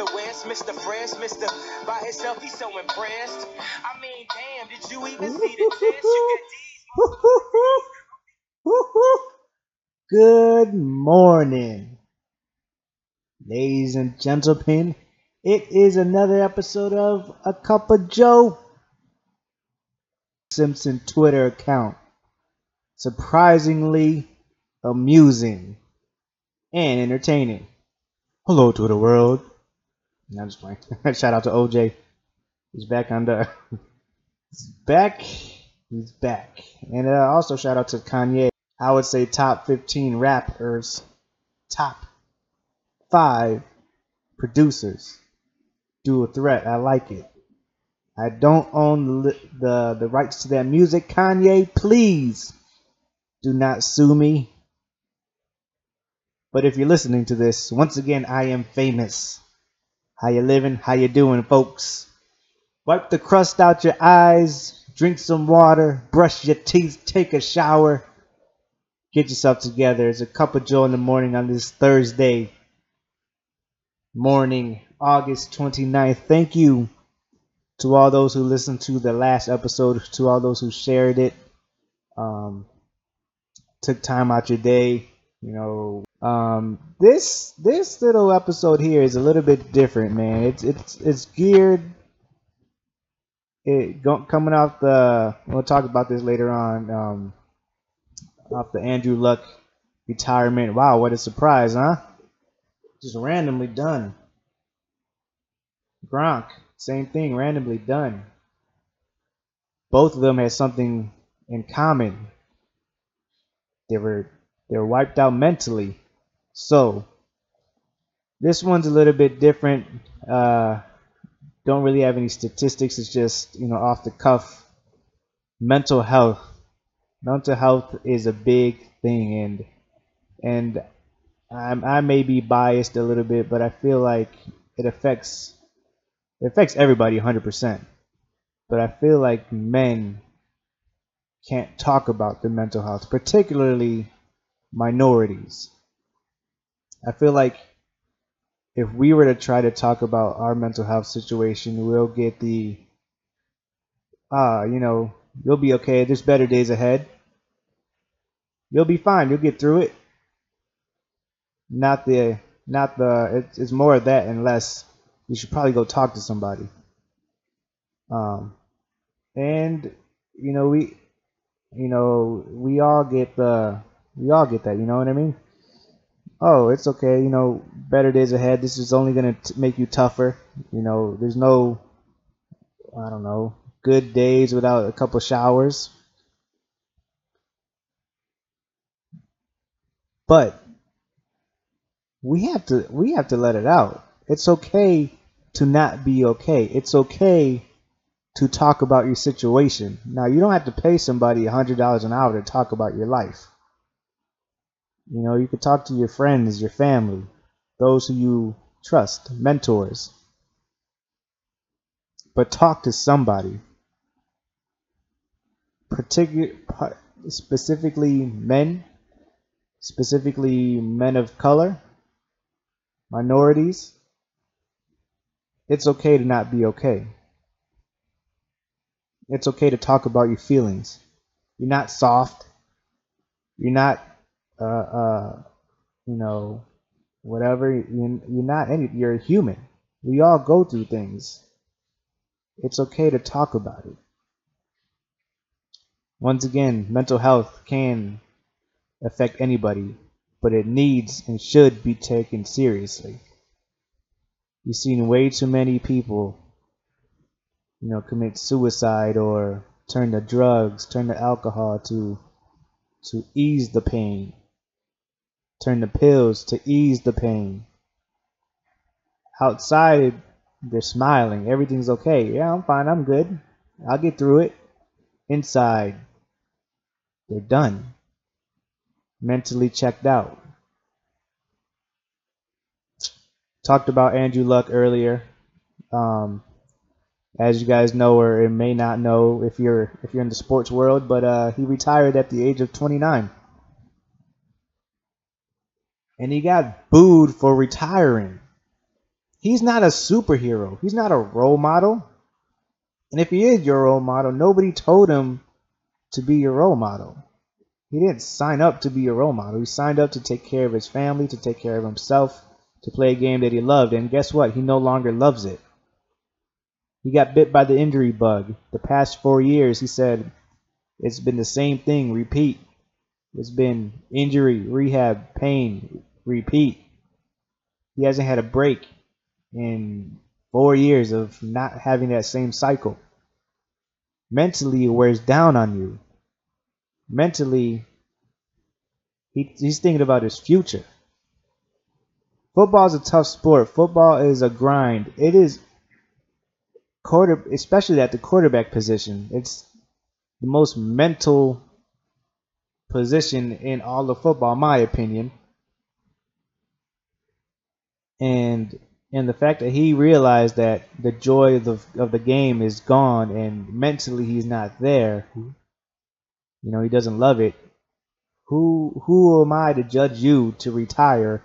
Mr. West, Mr. Fresh, Mr. By himself, he's so impressed. I mean, damn, did you even see the test? You got D's. Good morning, ladies and gentlemen. It is another episode of A Cup of Joe Simpson Twitter account. Surprisingly amusing and entertaining. Hello, Twitter world. No, just playing. Shout out to OJ. He's back under. He's back. He's back. And uh, also shout out to Kanye. I would say top 15 rappers, top five producers. Do a threat. I like it. I don't own the, the the rights to that music. Kanye, please do not sue me. But if you're listening to this, once again, I am famous. How you living? How you doing, folks? Wipe the crust out your eyes, drink some water, brush your teeth, take a shower. Get yourself together. It's a cup of joe in the morning on this Thursday morning, August 29th. Thank you to all those who listened to the last episode, to all those who shared it, um, took time out your day. You know, um, this this little episode here is a little bit different, man. It's it's it's geared. It go, coming off the. We'll talk about this later on. Um, off the Andrew Luck retirement. Wow, what a surprise, huh? Just randomly done. Gronk, same thing, randomly done. Both of them had something in common. They were they were wiped out mentally. So this one's a little bit different. Uh, don't really have any statistics. It's just you know off the cuff. Mental health. Mental health is a big thing, and and I'm, I may be biased a little bit, but I feel like it affects it affects everybody 100%. But I feel like men can't talk about their mental health, particularly minorities. I feel like if we were to try to talk about our mental health situation, we'll get the ah, you know, you'll be okay. There's better days ahead. You'll be fine. You'll get through it not the not the it's, it's more of that and less you should probably go talk to somebody um and you know we you know we all get the we all get that you know what i mean oh it's okay you know better days ahead this is only going to make you tougher you know there's no i don't know good days without a couple showers but we have to we have to let it out. It's okay to not be okay. It's okay to talk about your situation. Now you don't have to pay somebody a hundred dollars an hour to talk about your life. You know, you could talk to your friends, your family, those who you trust, mentors. But talk to somebody. Particular, specifically men, specifically men of color, minorities, it's okay to not be okay. It's okay to talk about your feelings. You're not soft. You're not, uh, uh, you know, whatever. You're, you're not any. You're a human. We all go through things. It's okay to talk about it. Once again, mental health can affect anybody, but it needs and should be taken seriously. You've seen way too many people, you know, commit suicide or turn to drugs, turn to alcohol to to ease the pain, turn to pills to ease the pain. Outside, they're smiling, everything's okay. Yeah, I'm fine, I'm good. I'll get through it. Inside, they're done. mentally checked out. Talked about Andrew Luck earlier. Um, as you guys know or may not know if you're if you're in the sports world, but uh, he retired at the age of 29, and he got booed for retiring. He's not a superhero. He's not a role model. And if he is your role model, nobody told him to be your role model. He didn't sign up to be a role model. He signed up to take care of his family, to take care of himself, to play a game that he loved. And guess what? He no longer loves it. He got bit by the injury bug. The past four years, he said, it's been the same thing, repeat. It's been injury, rehab, pain, repeat. He hasn't had a break in four years of not having that same cycle. Mentally, it wears down on you. Mentally, he, he's thinking about his future. Football is a tough sport. Football is a grind. It is quarter, especially at the quarterback position. It's the most mental position in all of football, my opinion. And and the fact that he realized that the joy of the, of the game is gone and mentally he's not there, you know, he doesn't love it. Who who am I to judge you to retire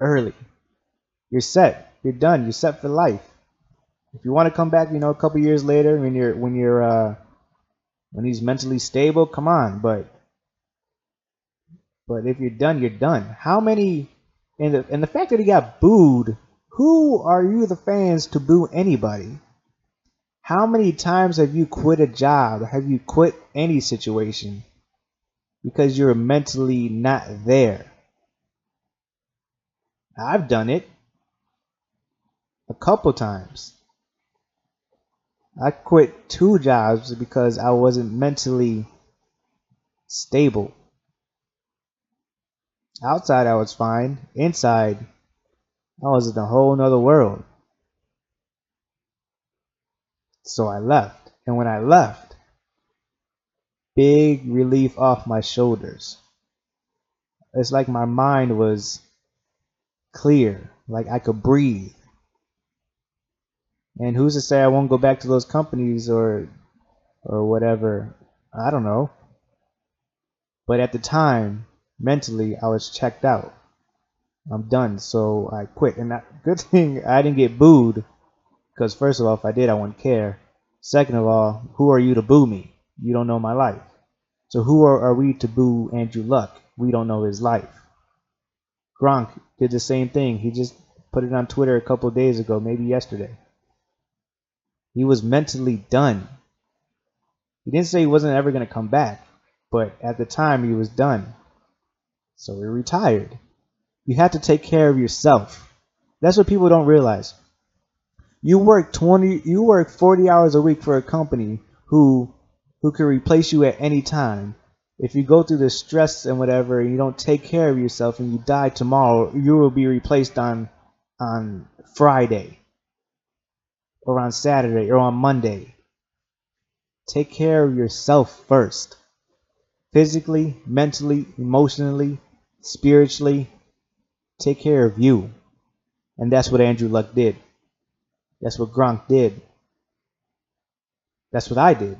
early? You're set. You're done. You're set for life. If you want to come back, you know, a couple years later when you're when you're uh, when he's mentally stable, come on. But but if you're done, you're done. How many and the and the fact that he got booed who are you, the fans, to boo anybody? How many times have you quit a job? Have you quit any situation because you're mentally not there? I've done it a couple times. I quit two jobs because I wasn't mentally stable. Outside, I was fine. Inside, I was in a whole nother world. So I left. And when I left, big relief off my shoulders. It's like my mind was clear, like I could breathe. And who's to say I won't go back to those companies or or whatever? I don't know. But at the time, mentally, I was checked out. I'm done. So I quit. And that, good thing I didn't get booed because first of all, if I did, I wouldn't care. Second of all, who are you to boo me? You don't know my life. So who are, are we to boo Andrew Luck? We don't know his life. Gronk did the same thing. He just put it on Twitter a couple days ago, maybe yesterday. He was mentally done. He didn't say he wasn't ever going to come back, but at the time he was done. So he retired. You have to take care of yourself. That's what people don't realize. You work 20 you work 40 hours a week for a company who who can replace you at any time. If you go through the stress and whatever and you don't take care of yourself and you die tomorrow, you will be replaced on on Friday or on Saturday or on Monday. Take care of yourself first. Physically, mentally, emotionally, spiritually, take care of you. And that's what Andrew Luck did. That's what Gronk did. That's what I did.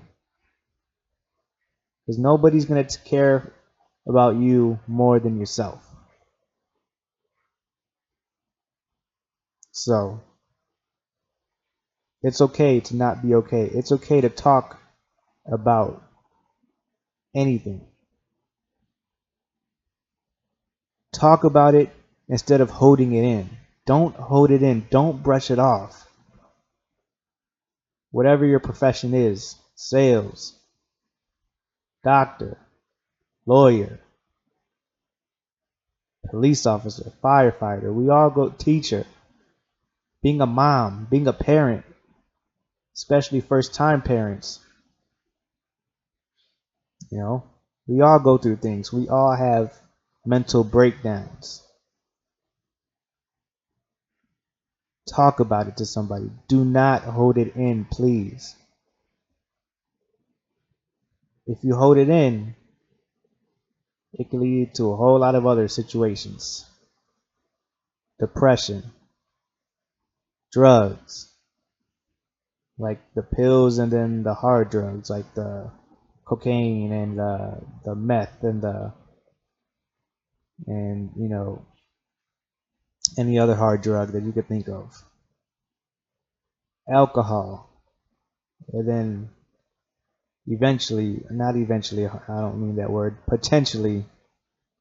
Because nobody's going to care about you more than yourself. So, it's okay to not be okay. It's okay to talk about anything. Talk about it instead of holding it in. Don't hold it in. Don't brush it off. Whatever your profession is sales, doctor, lawyer, police officer, firefighter, we all go teacher, being a mom, being a parent, especially first time parents. You know, we all go through things. We all have mental breakdowns. Talk about it to somebody. Do not hold it in, please. If you hold it in, it can lead to a whole lot of other situations. Depression, drugs, like the pills and then the hard drugs, like the cocaine and the, the meth and the and you know any other hard drug that you could think of. Alcohol. And then eventually, not eventually, I don't mean that word, potentially,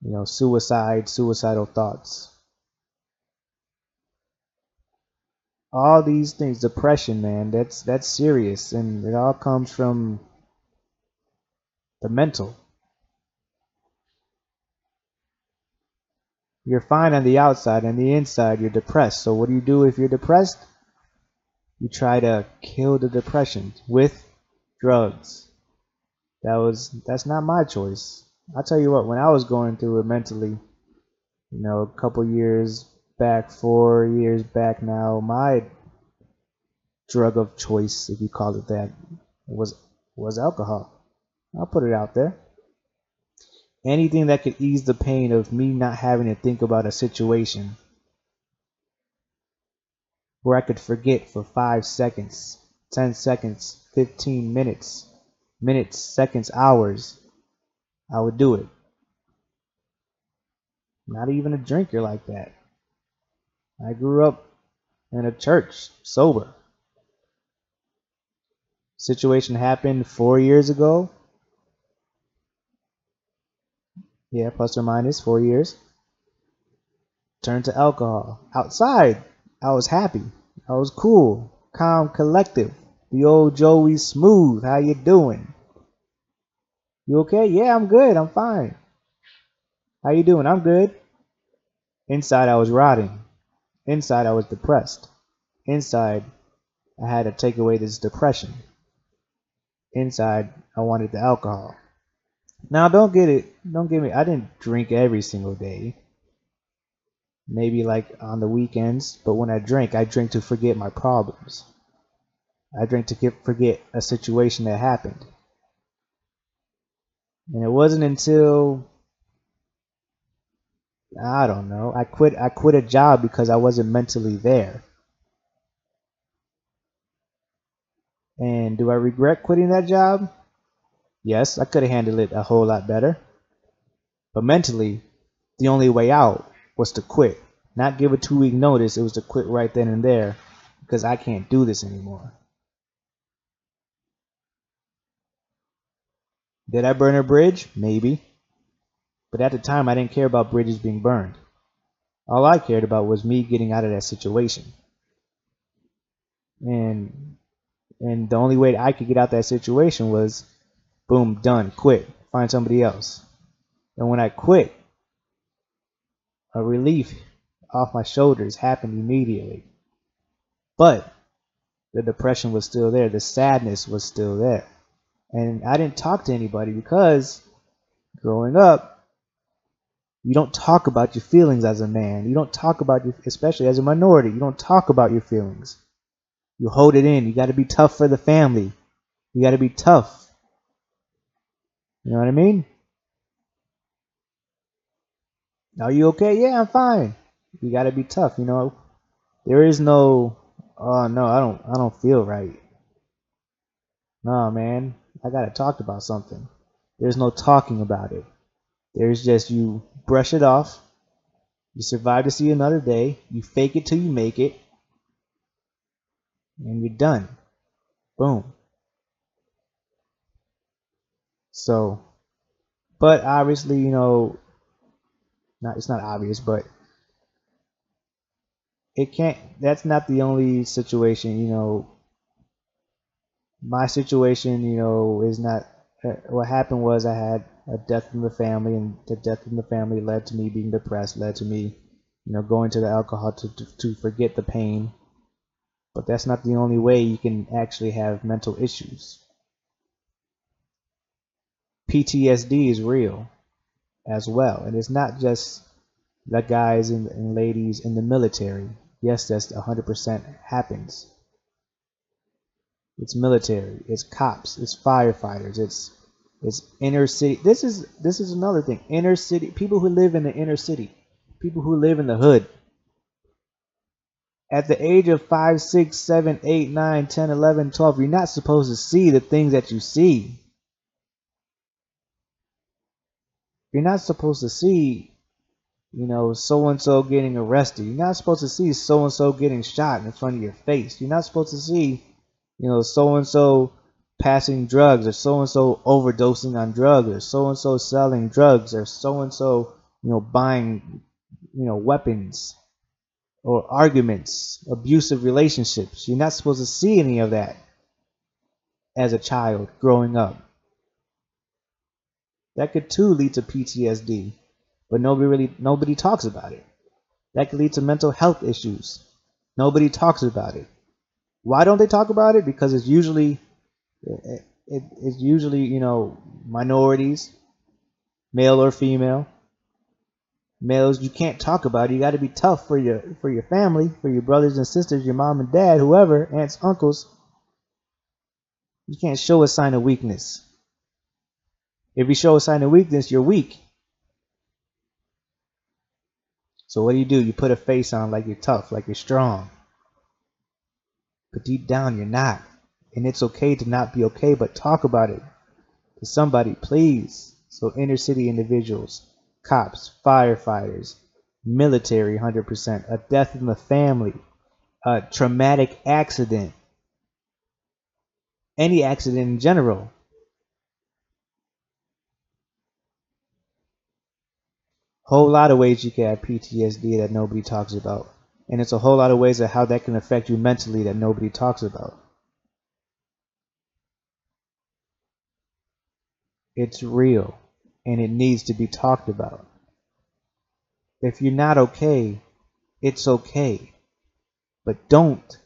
you know, suicide, suicidal thoughts. All these things, depression, man, that's that's serious and it all comes from the mental. You're fine on the outside, and the inside you're depressed. So what do you do if you're depressed? You try to kill the depression with drugs. That was that's not my choice. I'll tell you what, when I was going through it mentally, you know, a couple years back, four years back now, my drug of choice, if you call it that, was was alcohol. I'll put it out there anything that could ease the pain of me not having to think about a situation where I could forget for five seconds, 10 seconds, 15 minutes, minutes, seconds, hours, I would do it. Not even a drinker like that. I grew up in a church, sober. Situation happened four years ago. Yeah, plus or minus four years. Turned to alcohol. Outside, I was happy. I was cool, calm, collective. The old Joey Smooth. How you doing? You okay? Yeah, I'm good. I'm fine. How you doing? I'm good. Inside, I was rotting. Inside, I was depressed. Inside, I had to take away this depression. Inside, I wanted the alcohol. Now, don't get it. Don't get me. I didn't drink every single day. Maybe like on the weekends, but when I drink, I drink to forget my problems. I drink to get, forget a situation that happened. And it wasn't until I don't know. I quit I quit a job because I wasn't mentally there. And do I regret quitting that job? Yes, I could have handled it a whole lot better. But mentally, the only way out was to quit. Not give a two week notice, it was to quit right then and there because I can't do this anymore. Did I burn a bridge? Maybe. But at the time, I didn't care about bridges being burned. All I cared about was me getting out of that situation. And and the only way I could get out that situation was Boom, done. Quit. Find somebody else. And when I quit, a relief off my shoulders happened immediately. But the depression was still there. The sadness was still there. And I didn't talk to anybody because growing up, you don't talk about your feelings as a man. You don't talk about your, especially as a minority, you don't talk about your feelings. You hold it in. You got to be tough for the family. You got to be tough. You know what I mean? Are you okay? Yeah, I'm fine. You gotta be tough, you know. There is no oh no, I don't I don't feel right. No man, I gotta talk about something. There's no talking about it. There's just you brush it off. You survive to see another day. You fake it till you make it. And you're done. Boom. So, but obviously, you know, not it's not obvious, but it can't. That's not the only situation. You know, my situation, you know, is not. Uh, what happened was I had a death in the family, and the death in the family led to me being depressed, led to me, you know, going to the alcohol to, to, to forget the pain. But that's not the only way you can actually have mental issues. PTSD is real as well. And it's not just the guys and, and ladies in the military. Yes, that's 100% happens. It's military, it's cops, it's firefighters, it's It's inner city. This is this is another thing. Inner city people who live in the inner city, people who live in the hood. At the age of 5, 6, 7, 8, 9, 10, 11, 12, you're not supposed to see the things that you see. You're not supposed to see, you know, so and so getting arrested. You're not supposed to see so and so getting shot in front of your face. You're not supposed to see, you know, so and so passing drugs or so and so overdosing on drugs or so and so selling drugs or so and so you know buying you know weapons or arguments abusive relationships you're not supposed to see any of that as a child growing up that could too lead to PTSD but nobody really nobody talks about it that could lead to mental health issues nobody talks about it why don't they talk about it because it's usually it, it, it's usually you know minorities, male or female. Males you can't talk about. It. You got to be tough for your for your family, for your brothers and sisters, your mom and dad, whoever, aunts, uncles. You can't show a sign of weakness. If you show a sign of weakness, you're weak. So what do you do? You put a face on like you're tough, like you're strong. But deep down, you're not. And it's okay to not be okay, but talk about it to somebody, please. So, inner city individuals, cops, firefighters, military 100%, a death in the family, a traumatic accident, any accident in general. Whole lot of ways you can have PTSD that nobody talks about. And it's a whole lot of ways of how that can affect you mentally that nobody talks about. It's real and it needs to be talked about. If you're not okay, it's okay. But don't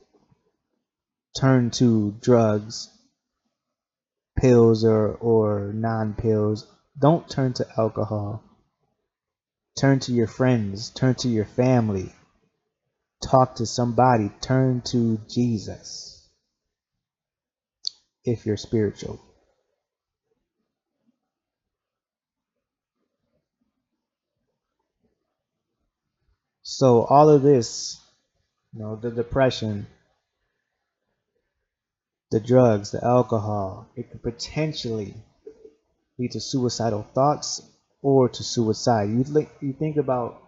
turn to drugs, pills or, or non pills. Don't turn to alcohol. Turn to your friends, turn to your family. Talk to somebody, turn to Jesus if you're spiritual. So all of this, you know, the depression, the drugs, the alcohol, it could potentially lead to suicidal thoughts or to suicide. You think you think about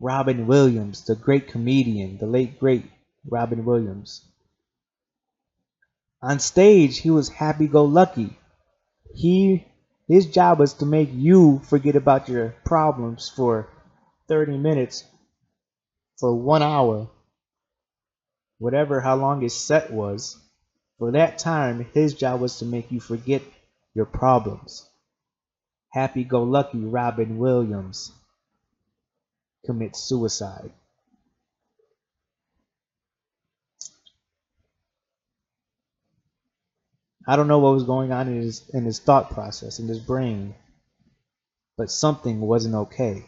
Robin Williams, the great comedian, the late great Robin Williams. On stage, he was happy-go-lucky. He his job was to make you forget about your problems for 30 minutes for one hour, whatever how long his set was, for that time, his job was to make you forget your problems. Happy go lucky Robin Williams commits suicide. I don't know what was going on in his in his thought process, in his brain, but something wasn't okay.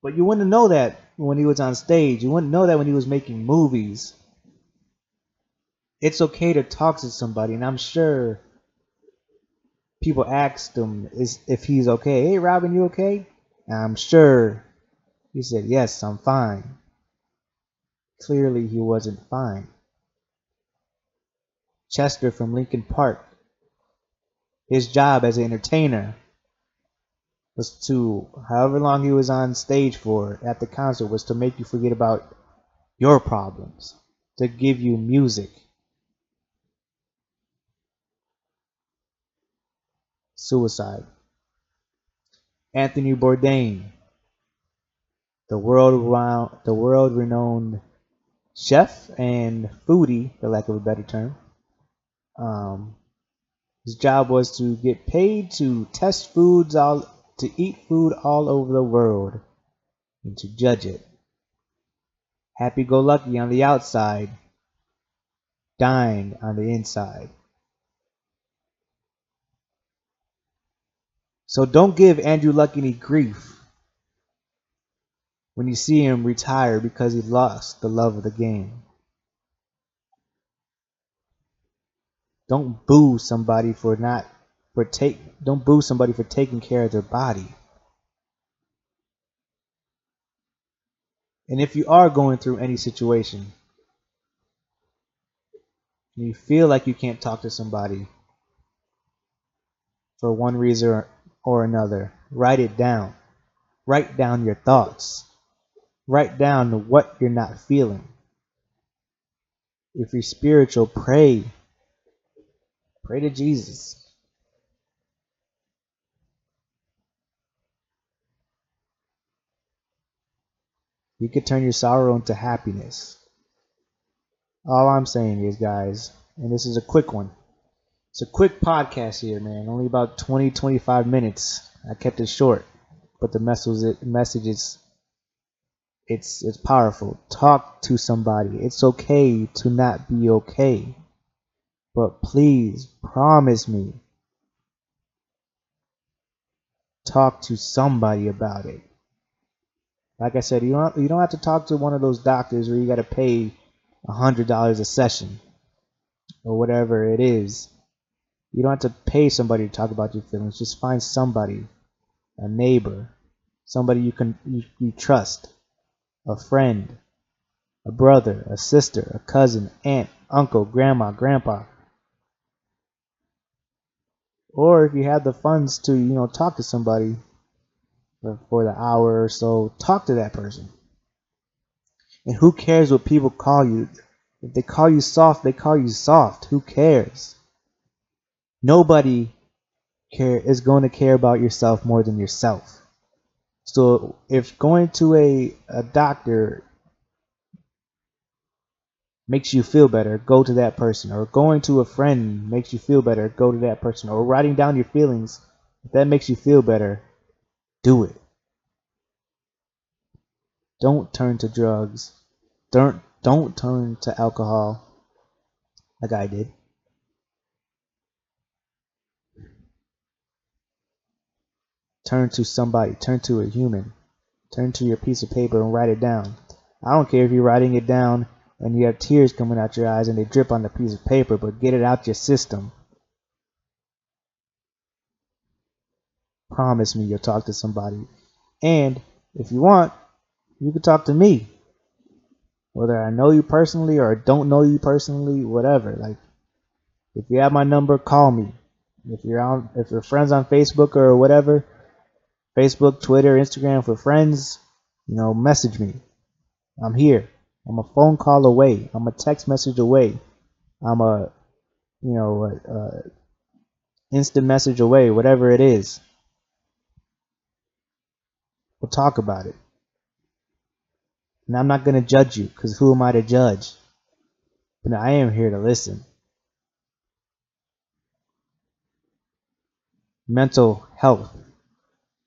But you wouldn't know that when he was on stage. You wouldn't know that when he was making movies. It's okay to talk to somebody, and I'm sure people asked him is if he's okay. Hey, Robin, you okay? And I'm sure he said, Yes, I'm fine. Clearly, he wasn't fine. Chester from Linkin Park. His job as an entertainer was to however long he was on stage for at the concert was to make you forget about your problems, to give you music. Suicide. Anthony Bourdain, the world the world renowned chef and foodie, for lack of a better term. Um, his job was to get paid to test foods all to eat food all over the world and to judge it. Happy go lucky on the outside, dying on the inside. So don't give Andrew Luck any grief when you see him retire because he lost the love of the game. Don't boo somebody for not for take don't boo somebody for taking care of their body. And if you are going through any situation, you feel like you can't talk to somebody for one reason another, write it down. Write down your thoughts. Write down what you're not feeling. If you're spiritual, pray. Pray to Jesus. You could turn your sorrow into happiness. All I'm saying is, guys, and this is a quick one. It's a quick podcast here, man. Only about 20, 25 minutes. I kept it short, but the message, message is, it's, it's powerful. Talk to somebody. It's okay to not be okay, but please promise me. Talk to somebody about it. Like I said, you don't you don't have to talk to one of those doctors where you got to pay a hundred dollars a session or whatever it is. You don't have to pay somebody to talk about your feelings. Just find somebody, a neighbor, somebody you can you, you trust, a friend, a brother, a sister, a cousin, aunt, uncle, grandma, grandpa. Or if you have the funds to, you know, talk to somebody, for the hour or so, talk to that person. And who cares what people call you? If they call you soft, they call you soft. Who cares? Nobody care is going to care about yourself more than yourself. So if going to a, a doctor makes you feel better, go to that person. Or going to a friend makes you feel better, go to that person. Or writing down your feelings, if that makes you feel better, do it. Don't turn to drugs. Don't don't turn to alcohol like I did. Turn to somebody, turn to a human. Turn to your piece of paper and write it down. I don't care if you're writing it down and you have tears coming out your eyes and they drip on the piece of paper, but get it out your system. Promise me you'll talk to somebody. And if you want, you can talk to me. Whether I know you personally or don't know you personally, whatever. Like if you have my number, call me. If you're on if you're friends on Facebook or whatever, Facebook, Twitter, Instagram for friends, you know, message me. I'm here. I'm a phone call away. I'm a text message away. I'm a you know, a, a instant message away, whatever it is. We'll talk about it. And I'm not going to judge you because who am I to judge? But I am here to listen. Mental health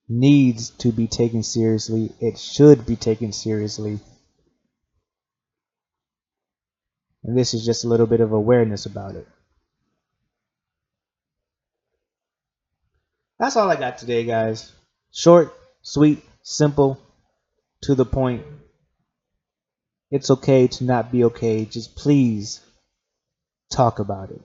needs to be taken seriously. It should be taken seriously. And this is just a little bit of awareness about it. That's all I got today, guys. Short, sweet, simple, to the point. It's okay to not be okay. Just please talk about it.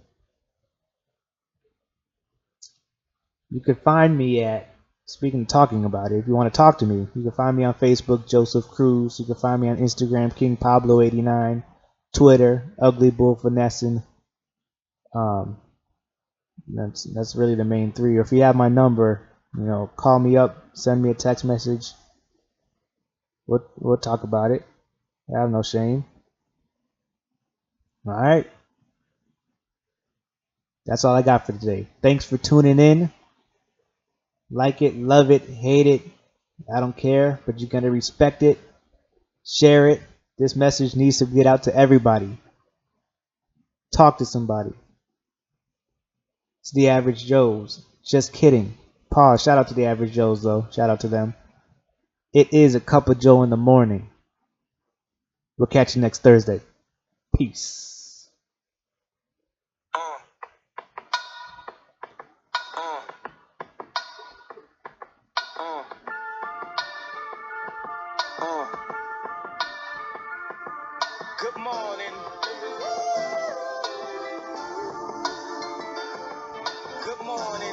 You can find me at, speaking of talking about it, if you want to talk to me, you can find me on Facebook, Joseph Cruz. You can find me on Instagram, King Pablo89, Twitter, Ugly Bull Finessing. Um, that's that's really the main three. Or if you have my number, you know, call me up, send me a text message. We'll we'll talk about it. I have no shame. All right. That's all I got for today. Thanks for tuning in. Like it, love it, hate it. I don't care, but you're going to respect it. Share it. This message needs to get out to everybody. Talk to somebody. It's the average Joes. Just kidding. Pause. Shout out to the average Joes, though. Shout out to them. It is a cup of Joe in the morning. We'll catch you next Thursday. Peace.